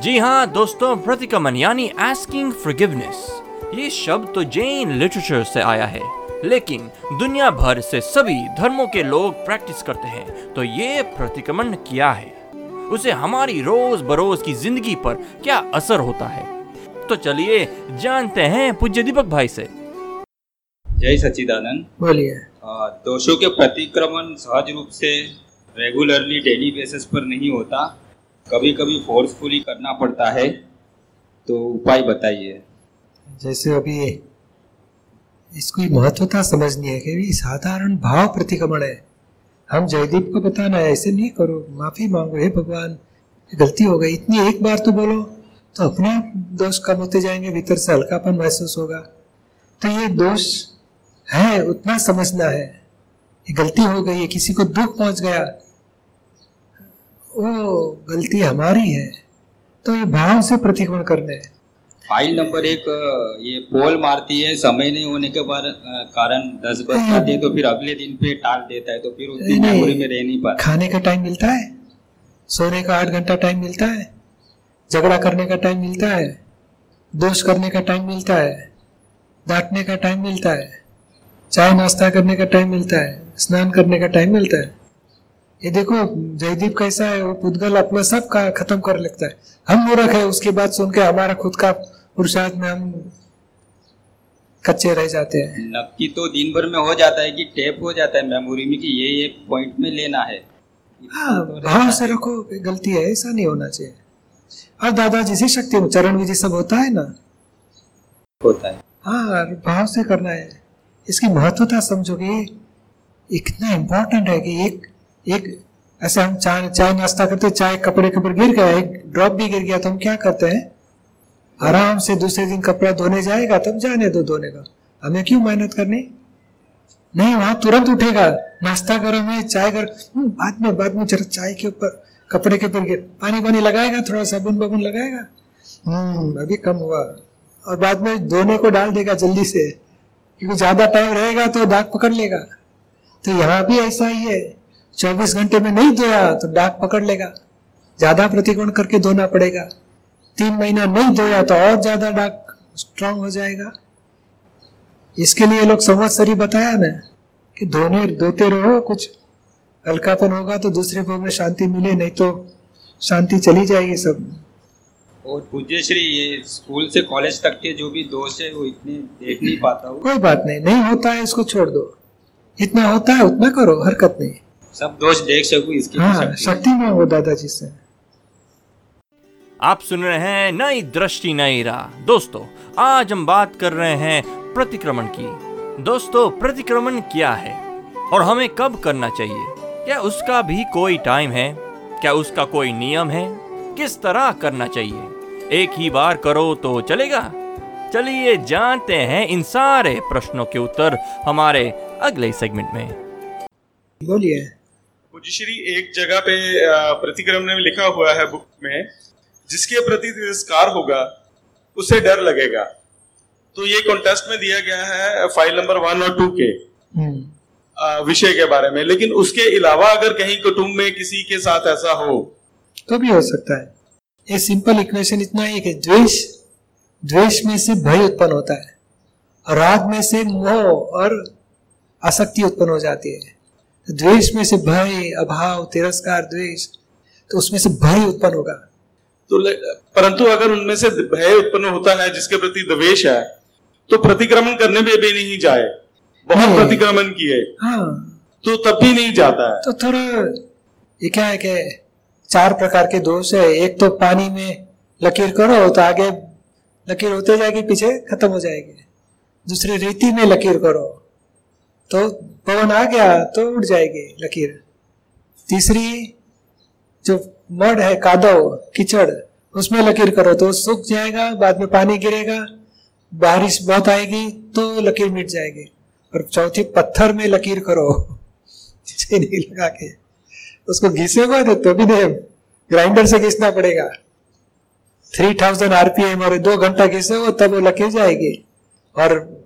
जी हाँ दोस्तों प्रतिक्रमण यानी आस्किंग फॉरगिवनेस ये शब्द तो जैन लिटरेचर से आया है लेकिन दुनिया भर से सभी धर्मों के लोग प्रैक्टिस करते हैं तो ये प्रतिक्रमण क्या है? उसे हमारी रोज बरोज की ज़िंदगी पर क्या असर होता है? तो चलिए जानते हैं पूज्य दीपक भाई से। जय सच्चिदानंद। बोलिए। दोषों के प्रतिक्रमण सहज रूप से रेगुलरली डेली बेसिस पर नहीं होता। कभी कभी फोर्सफुली करना पड़ता है तो उपाय बताइए। जैसे अभी इसकी महत्वता समझनी है कि साधारण भाव प्रतिक्रमण है। हम जयदीप को बताना है, ऐसे नहीं करो, माफ़ी मांगो, हे भगवान, गलती हो गई, इतनी एक बार तो बोलो तो अपने आप दोष कम होते जाएँगे, भीतर से हल्कापन महसूस होगा। तो ये दोष है, उतना समझना है। ये गलती हो गई है किसी को दुख पहुँच गया वो गलती हमारी है। तो ये भाव से प्रतिक्रमण करने हैं। फ़ाइल नंबर एक ये पोल मारती है समय नहीं होने के बाद कारण दस बज जाते हैं तो फिर अगले दिन पे टाल देता है तो फिर उस दिन मेमोरी में रह नहीं पाता। खाने का टाइम मिलता है सोने का आठ घंटा टाइम मिलता है झगड़ा करने का टाइम मिलता है दोष करने का टाइम मिलता है डांटने का टाइम मिलता है चाय नाश्ता करने का टाइम मिलता है स्नान करने का टाइम मिलता है। ये देखो जयदीप कैसा है वो पुद्गल अपना सब का खत्म कर लेता है। हम मूर्ख है उसकी बात सुन के हमारा खुद का पुरुषार्थ में हम कच्चे रह जाते हैं। नक्की तो दिन भर में हो जाता है कि टेप हो जाता है मेमोरी में कि ये ये पॉइंट में लेना है। हाँ तो भाव से रखो गलती है ऐसा नहीं होना चाहिए। और दादाजी से शक्ति में चरण विधि सब होता है ना? होता है। हाँ भाव से करना है। इसकी महत्वता समझोगे इतना इम्पोर्टेंट है कि एक एक ऐसे हम चाय चाय नाश्ता करते चाय कपड़े के ऊपर गिर गया, एक ड्रॉप भी गिर गया तो हम क्या करते हैं? आराम से दूसरे दिन कपड़ा धोने जाएगा, तब जाने दो धोने का। हमें क्यों मेहनत करनी? नहीं, वहाँ तुरंत उठेगा। नाश्ता गर्म है चाय गर्म बाद में बाद में जरा चाय के ऊपर, कपड़े के ऊपर पानी पानी लगाएगा, थोड़ा साबुन बाबुन लगाएगा। हम्म अभी कम हुआ। और बाद में धोने को डाल देगा जल्दी से, क्योंकि ज़्यादा टाइम रहेगा तो दाग पकड़ लेगा। तो यहाँ भी ऐसा ही है। चौबीस घंटे में नहीं धोया तो डाक पकड़ लेगा। ज़्यादा प्रतिकोण करके धोना पड़ेगा। तीन महीना नहीं धोया तो और ज़्यादा डाक स्ट्रांग हो जाएगा। इसके लिए लोग संवत्सरी बताया ना कि धोने धोते रहो कुछ। हल्कापन होगा तो दूसरे को में शांति मिले नहीं तो शांति चली जाएगी सब। और पूज्य श्री ये स्कूल से कॉलेज तक के जो भी दोष है वो इतने देख नहीं पाता हूँ। कोई बात नहीं नहीं होता है इसको छोड़ दो। इतना होता है उतना करो हरकत नहीं। सब दोष देख सकूँ इसकी हाँ शक्ति है। शक्ति मांगो दादाजी से। आप सुन रहे हैं नई दृष्टि नई राह। दोस्तों आज हम बात कर रहे हैं प्रतिक्रमण की। दोस्तों प्रतिक्रमण क्या है? और हमें कब करना चाहिए? क्या उसका भी कोई टाइम है? क्या उसका कोई नियम है? किस तरह करना चाहिए? एक ही बार करो तो चलेगा। चलिए जानते हैं इन सारे प्रश्नों के उत्तर हमारे अगले सेगमेंट में। बोलिए। पूज्य श्री एक जगह पे प्रतिक्रम में लिखा हुआ है बुक में जिसके प्रति तिरस्कार होगा उसे डर लगेगा। तो ये कॉन्टेस्ट में दिया गया है फ़ाइल नंबर वन और टू के हम्म, विषय के बारे में। लेकिन उसके अलावा अगर कहीं कुटुंब में किसी के साथ ऐसा हो तो भी हो सकता है। ये सिंपल इक्वेशन इतना ही है द्वेष द्वेष में से भय उत्पन्न होता है राग में से मोह और आसक्ति उत्पन्न हो जाती है। द्वेष में से भय अभाव तिरस्कार द्वेष तो उसमें से भय उत्पन्न होगा। तो परंतु अगर उनमें से भय उत्पन्न होता है जिसके प्रति द्वेष है तो प्रतिक्रमण करने में भी नहीं जाए। बहुत प्रतिक्रमण किए। हाँ। तो तब भी नहीं जाता है। तो थोड़ा ये क्या है कि चार प्रकार के दोष है। एक तो पानी में लकीर करो तो आगे लकीर होते जाएगी पीछे खत्म हो जाएगी। दूसरी रीति में लकीर करो। तो पवन आ गया तो उड़ जाएगी लकीर। तीसरी जो मड है, कादव, कीचड़, उसमें लकीर करो तो सूख जाएगा, बाद में पानी गिरेगा, बारिश बहुत आएगी तो लकीर मिट जाएगी। और चौथी, पत्थर में लकीर करो। चीनी लगा के। उसको घिसेगा तो भी नहीं ग्राइंडर से घिसना पड़ेगा। थ्री थाउज़ेंड आरपीएम और दो घंटा घिसे हो तब वो लकीर जाएगी। और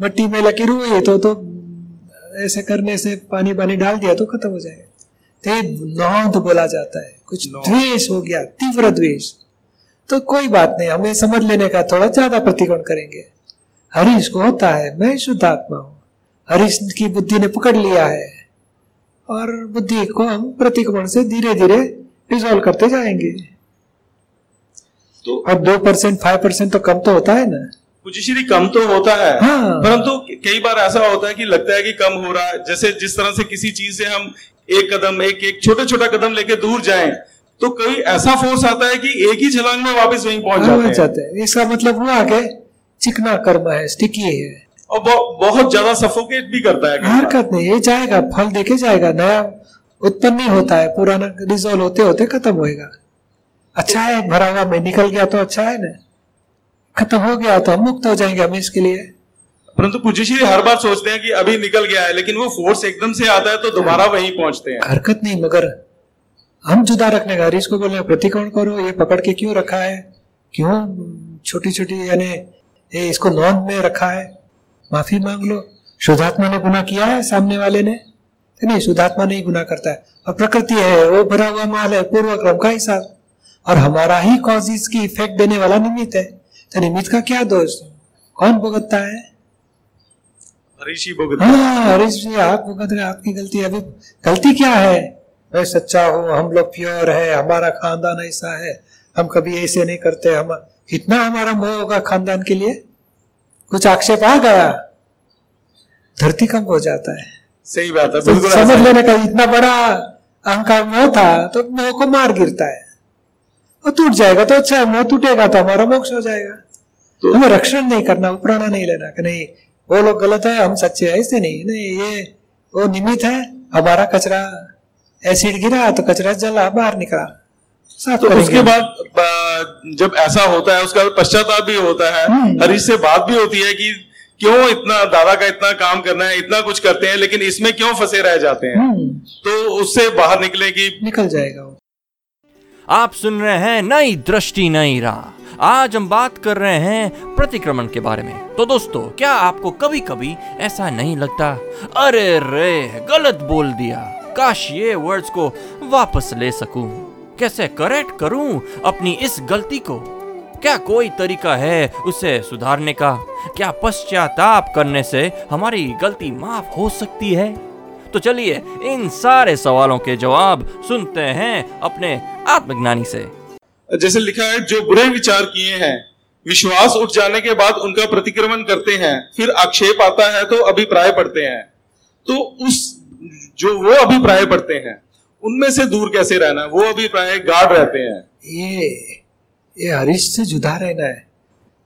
मट्टी में लकीर हुई तो तो ऐसे करने से पानी पानी डाल दिया तो खत्म हो जाएगा। तो नौंद बोला जाता है। कुछ द्वेष हो गया तीव्र द्वेष। तो कोई बात नहीं हमें समझ लेने का थोड़ा ज़्यादा प्रतिकोण करेंगे। हरीश को होता है मैं शुद्ध आत्मा हूँ। हरीश की बुद्धि ने पकड़ लिया है। और बुद्धि को हम प्रतिक्रमण से धीरे धीरे रिजोल्व करते जाएँगे। तो अब दो परसेंट फाइव परसेंट तो कम तो होता है ना। कुछ श्री कम तो होता है। हाँ। परंतु कई बार ऐसा होता है कि लगता है कि कम हो रहा है। जैसे जिस तरह से किसी चीज़ से हम एक कदम एक एक छोटा छोटा कदम लेके दूर जाएँ तो कभी ऐसा फोर्स आता है कि एक ही छलांग में वापस वहीं पहुँच हाँ, जाते हैं। चाहते हैं। इसका मतलब हुआ कि चिकना कर्म है स्टिकी है। और बहुत ज़्यादा सफोकेट भी करता है हरकत नहीं ये जाएगा फल देके जाएगा नया उत्पन्न नहीं होता है पुराना रिजोल्व होते होते खत्म होएगा। अच्छा है भरा हुआ में निकल गया तो अच्छा है ना। खत्म हो गया तो हम मुक्त हो जाएँगे हम इसके लिए। परंतु पूज्य श्री हर बार सोचते हैं कि अभी निकल गया है लेकिन वो फोर्स एकदम से आता है तो दोबारा वहीं पहुँचते हैं। हरकत नहीं मगर हम जुदा रखने का हरीश को बोले प्रतिकोण करो? ये पकड़ के क्यों रखा है? क्यों छोटी छोटी यानी ये इसको नॉन में रखा है? माफ़ी मांग लो। शुद्धात्मा ने गुना किया है सामने वाले ने? नहीं शुद्धात्मा नहीं गुना करता है। और प्रकृति है वो भरा हुआ माल है पूर्व क्रम का हिसाब। और हमारा ही कॉजेज की इफ़ेक्ट देने वाला निमित्त है। निमित्त का क्या दोष? कौन भुगतता है? ऋषि भुगत हाँ। हरीश जी आप भुगत रहे आपकी गलती अभी गलती क्या है? मैं सच्चा हूँ हम लोग प्योर है हमारा खानदान ऐसा है। हम कभी ऐसे नहीं करते हम कितना हमारा मोह होगा खानदान के लिए? कुछ आक्षेप आ गया? धरती कम हो जाता है। सही बात है तो बिल्कुल समझ लेने का इतना बड़ा अहंकार मोह था तो मोह को मार गिरता है। वो टूट जाएगा तो अच्छा है मोह टूटेगा तो हमारा मोक्ष हो जाएगा। तो हमें रक्षण नहीं करना उपराना नहीं लेना कि नहीं वो लोग गलत है हम सच्चे हैं ऐसे नहीं नहीं ये वो निमित्त है हमारा कचरा एसिड गिरा तो कचरा जला बाहर निकला तो उसके बाद जब ऐसा होता है उसका पश्चाताप भी होता है हम्म। हरीश से बात भी होती है कि क्यों इतना दादा का इतना काम करना है इतना कुछ करते हैं लेकिन इसमें क्यों फंसे रह जाते हैं? हम्म, तो उससे बाहर निकले कि निकल जाएगा वो। आप सुन रहे हैं नई दृष्टि नई राह। आज हम बात कर रहे हैं प्रतिक्रमण के बारे में। तो दोस्तों, क्या आपको कभी कभी ऐसा नहीं लगता? अरे रे, गलत बोल दिया। काश ये वर्ड्स को वापस ले सकूँ। कैसे करेक्ट करूँ अपनी इस गलती को? क्या कोई तरीका है उसे सुधारने का? क्या पश्चाताप करने से हमारी गलती माफ़ हो सकती है? तो चलिए इन सारे सवालों के जवाब सुनते हैं अपने आत्मज्ञानी से। जैसे लिखा है, जो बुरे विचार किए हैं, विश्वास उठ जाने के बाद उनका प्रतिक्रमण करते हैं, फिर आक्षेप आता है तो अभिप्राय पढ़ते हैं। तो उस, जो वो अभिप्राय पढ़ते हैं, उनमें से दूर कैसे रहना वो अभिप्राय गाढ़ रहते हैं। ये ये हरीश से जुदा रहना है।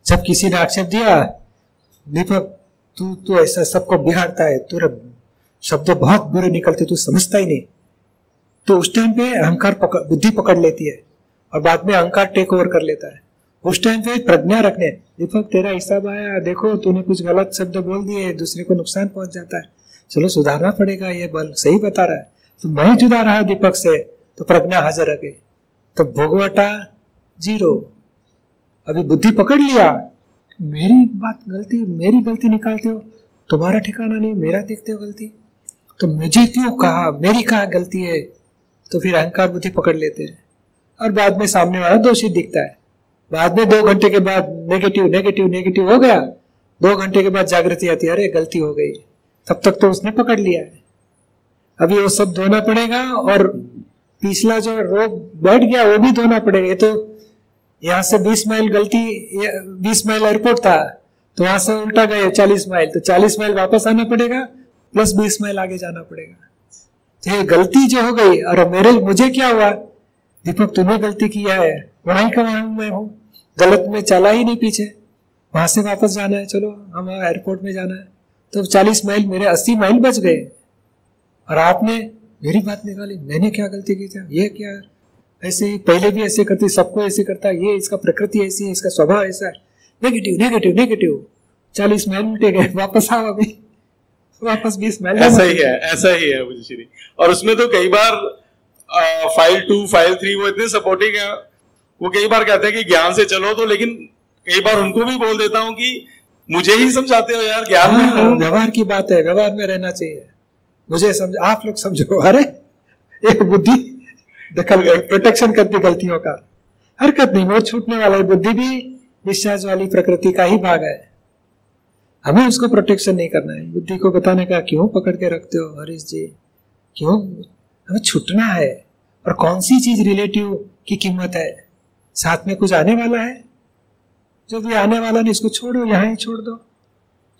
जब किसी ने आक्षेप दिया दीपक तू तू ऐसा सबको बिगाड़ता है तेरा शब्द बहुत बुरे निकलते, तू समझता ही नहीं। तो उस टाइम पे अहंकार बुद्धि पकड़ लेती है। और बाद में अहंकार टेक ओवर कर लेता है। उस टाइम पे प्रज्ञा रखने दीपक तेरा हिसाब आया, देखो, तूने कुछ गलत शब्द बोल दिए, दूसरे को नुकसान पहुँच जाता है। चलो, सुधारना पड़ेगा, ये बल सही बता रहा है। तो मैं जुदा रहा दीपक से तो प्रज्ञा हाजिर गई। तो भोगवटा ज़ीरो। अभी बुद्धि पकड़ लिया। मेरी बात गलती, मेरी गलती निकालते हो। तुम्हारा ठिकाना नहीं, मेरा देखते हो गलती। तो मुझे क्यों कहा? मेरी कहा गलती है? तो फिर अहंकार बुद्धि पकड़ लेते हैं। और बाद में सामने वाला दोषी दिखता है। बाद में दो घंटे के बाद नेगेटिव नेगेटिव नेगेटिव हो गया। दो घंटे के बाद जागृति आती है, अरे गलती हो गई। तब तक तो उसने पकड़ लिया है। अभी वो सब धोना पड़ेगा और पिछला जो रोग बैठ गया, वो भी धोना पड़ेगा। ये तो यहाँ से 20 माइल गलती 20 माइल एयरपोर्ट था तो वहाँ से उल्टा गए 40 माइल। तो 40 माइल वापस आना पड़ेगा, प्लस 20 माइल आगे जाना पड़ेगा। तो ये गलती जो हो गई, और मेरे, मुझे क्या हुआ? दीपक तूने गलती किया है। वहाँ का वहाँ मैं हूँ। गलत में चला ही नहीं पीछे। वहाँ से वापस जाना है। चलो हम एयरपोर्ट में जाना है। तो 40 माइल मेरे 80 माइल बच गए। और आपने मेरी बात निकाली। मैंने क्या गलती की थी? ये क्या? ऐसे ही पहले भी ऐसे करती सबको ऐसे करता। ये इसका प्रकृति ऐसी है इसका स्वभाव ऐसा है। नेगेटिव नेगेटिव नेगेटिव चालीस माइल उल्टे गए। वापस आओ अभी। वापस बीस माइल ऐसा ही है ऐसा ही है मुझे श्री। और उसमें तो कई बार फ़ाइल टू फ़ाइल थ्री वो इतने सपोर्टिंग है। वो कई बार कहते हैं कि ज्ञान से चलो तो लेकिन कई बार उनको भी बोल देता हूँ कि मुझे ही समझाते हो यार ज्ञान में हाँ, व्यवहार की बात है व्यवहार में रहना चाहिए। मुझे समझ आप लोग समझो अरे एक बुद्धि दखल प्रोटेक्शन करती गलतियों का। हरकत नहीं वो छूटने वाला है। बुद्धि भी डिस्चार्ज वाली प्रकृति का ही भाग है। हमें उसको प्रोटेक्शन नहीं करना है। बुद्धि को बताने का क्यों पकड़ के रखते हो हरीश जी? क्यों? हमें छूटना है और कौन सी चीज़ रिलेटिव की कीमत है? साथ में कुछ आने वाला है? जो भी आने वाला नहीं इसको छोड़ो यहाँ ही छोड़ दो।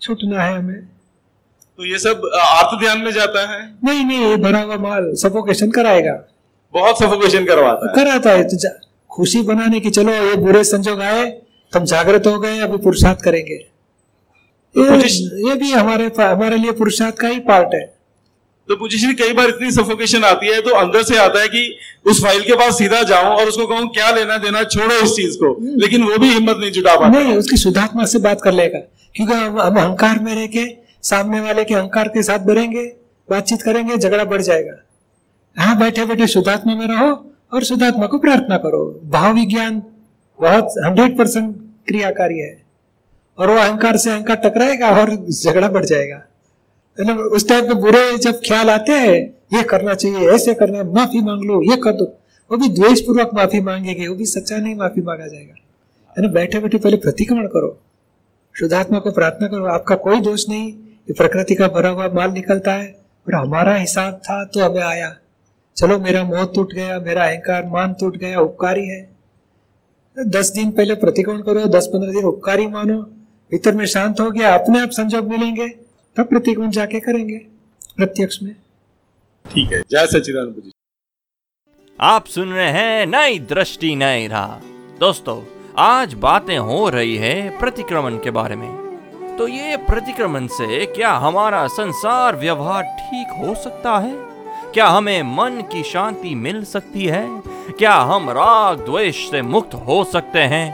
छुटना है हमें। तो ये सब आत्म ध्यान में जाता है? नहीं नहीं ये भरा हुआ माल सफोकेशन कराएगा। बहुत सफोकेशन करवाता है। कराता है तो खुशी बनाने की चलो ये बुरे संजोग आए तुम जागृत हो गए अभी पुरुषार्थ करेंगे। ये, ये भी हमारे हमारे लिए पुरुषार्थ का ही पार्ट है। तो मुझे कई बार इतनी सफोकेशन आती है तो अंदर से आता है कि उस फ़ाइल के पास सीधा जाऊँ और उसको कहूँ क्या लेना देना छोड़ो इस चीज़ को। लेकिन वो भी हिम्मत नहीं जुटा पाता। नहीं उसकी शुद्धात्मा से बात कर लेगा। क्योंकि हम हम अहंकार में रह के सामने वाले के अहंकार के साथ बढ़ेंगे बातचीत करेंगे झगड़ा बढ़ जाएगा। हाँ बैठे बैठे शुद्धात्मा में रहो और शुद्धात्मा को प्रार्थना करो। भाव विज्ञान बहुत हंड्रेड परसेंट क्रियाकारी है। और वो अहंकार से अहंकार टकराएगा और झगड़ा बढ़ जाएगा। ना उस टाइप के बुरे जब ख्याल आते हैं ये करना चाहिए ऐसे करना है, माफ़ी मांग लो ये कर दो। वो भी द्वेष पूर्वक माफ़ी मांगेंगे वो भी सच्चा नहीं माफ़ी मांगा जाएगा। है ना बैठे बैठे पहले प्रतिक्रमण करो। शुद्धात्मा को प्रार्थना करो आपका कोई दोष नहीं ये प्रकृति का भरा हुआ माल निकलता है और हमारा हिसाब था तो हमें आया। चलो मेरा मोह टूट गया मेरा अहंकार मान टूट गया उपकारी है। दस दिन पहले प्रतिक्रमण करो दस पंद्रह दिन उपकारी मानो। भीतर में शांत हो गया अपने आप संजोग मिलेंगे। तब प्रतिक्रमण जाके करेंगे प्रत्यक्ष में। ठीक है जय सच्चिदानंद जी आप सुन रहे हैं नई दृष्टि नई राह। दोस्तों आज बातें हो रही है प्रतिक्रमण के बारे में। तो ये प्रतिक्रमण से क्या हमारा संसार व्यवहार ठीक हो सकता है? क्या हमें मन की शांति मिल सकती है? क्या हम राग द्वेष से मुक्त हो सकते हैं?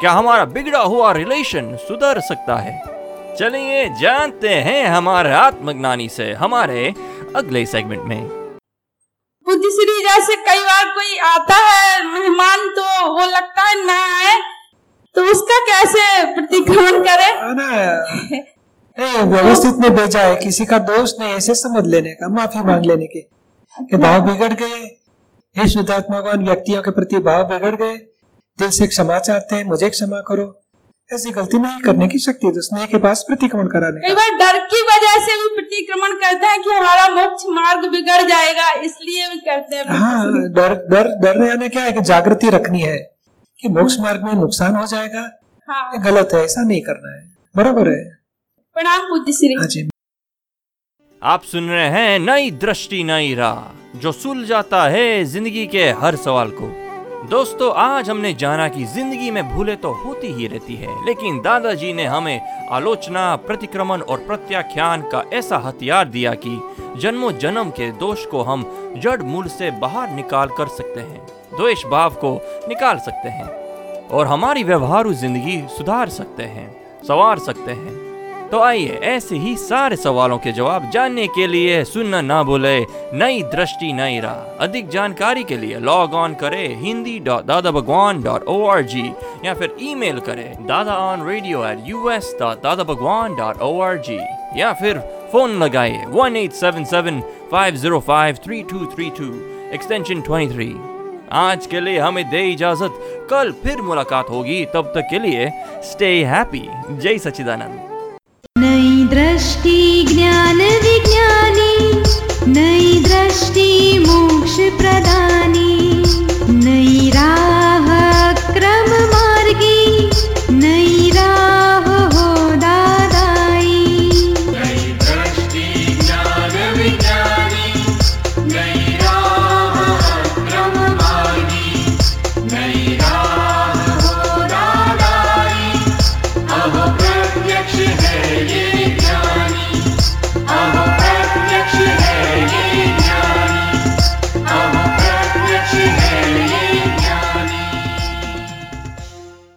क्या हमारा बिगड़ा हुआ रिलेशन सुधर सकता है? चलिए जानते हैं हमारे आत्मज्ञानी से हमारे अगले सेगमेंट में। बुद्धिश्री जैसे कई बार कोई आता है मेहमान तो वो लगता है ना आए तो उसका कैसे प्रतिक्रमण करे? है व्यवस्थित में भेजा है किसी का दोष नहीं ऐसे समझ लेने का माफ़ी मांग लेने के। कि भाव बिगड़ गए। हे शुद्धात्मा कौन व्यक्तियों के प्रति भाव बिगड़ गए। दिल से क्षमा चाहते हैं मुझे क्षमा करो। ऐसी गलती नहीं करने की शक्ति है तो स्नेह के पास प्रतिक्रमण कराने कई बार डर की वजह से भी प्रतिक्रमण करते हैं कि हमारा मोक्ष मार्ग बिगड़ जाएगा इसलिए भी करते हैं। हाँ डर डर डर रहने क्या है कि जागृति रखनी है कि मोक्ष मार्ग में नुकसान हो जाएगा। हाँ। गलत है ऐसा नहीं करना है। बराबर है। प्रणाम बुद्धिश्री हाँ जी। आप सुन रहे हैं नई दृष्टि नई राह जो सुल जाता है ज़िंदगी के हर सवाल को। दोस्तों, आज हमने जाना कि ज़िंदगी में भूले तो होती ही रहती है। लेकिन दादाजी ने हमें आलोचना, प्रतिक्रमण और प्रत्याख्यान का ऐसा हथियार दिया कि जन्मों जन्म के दोष को हम जड़ मूल से बाहर निकाल कर सकते हैं, द्वेष भाव को निकाल सकते हैं और हमारी व्यवहारु ज़िंदगी सुधार सकते हैं, संवार सकते हैं। तो आइए ऐसे ही सारे सवालों के जवाब जानने के लिए सुनना ना भूले। नई दृष्टि, नई राह। अधिक जानकारी के लिए लॉग ऑन करें Hindi dot Dada Bhagwan dot O R G या फिर ईमेल करें Dada on radio at U S dot Dada Bhagwan dot O R G या फिर फ़ोन लगाइए one eight seven seven five zero five three two three two extension twenty three आज के लिए हमें दे इजाज़त। कल फिर मुलाकात होगी। तब तक के लिए स्टे हैप्पी जय सच्चिदानंद। नई दृष्टि ज्ञानविज्ञानी नैधृष्टि मोक्ष प्रधान